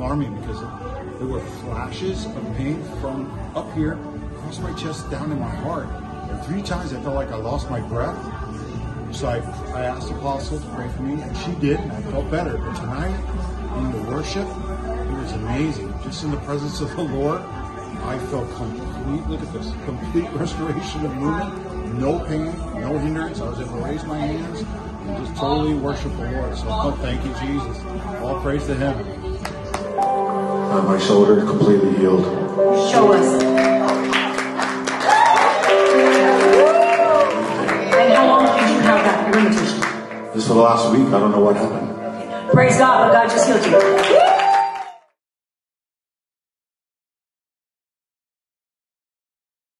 alarming because there were flashes of pain from up here, across my chest, down in my heart. And three times I felt like I lost my breath. So I, I asked the Apostle to pray for me, and she did, and I felt better. But tonight, in the worship, it was amazing. Just in the presence of the Lord, I felt complete, look at this, complete restoration of movement, no pain, no hindrance. I was able to raise my hands and just totally worship the Lord. So thank you, Jesus. All praise to Him. Uh, my shoulder completely healed. Show us. And how long did you have that rheumatism? Just for the last week, I don't know what happened. Praise God, but God just healed you.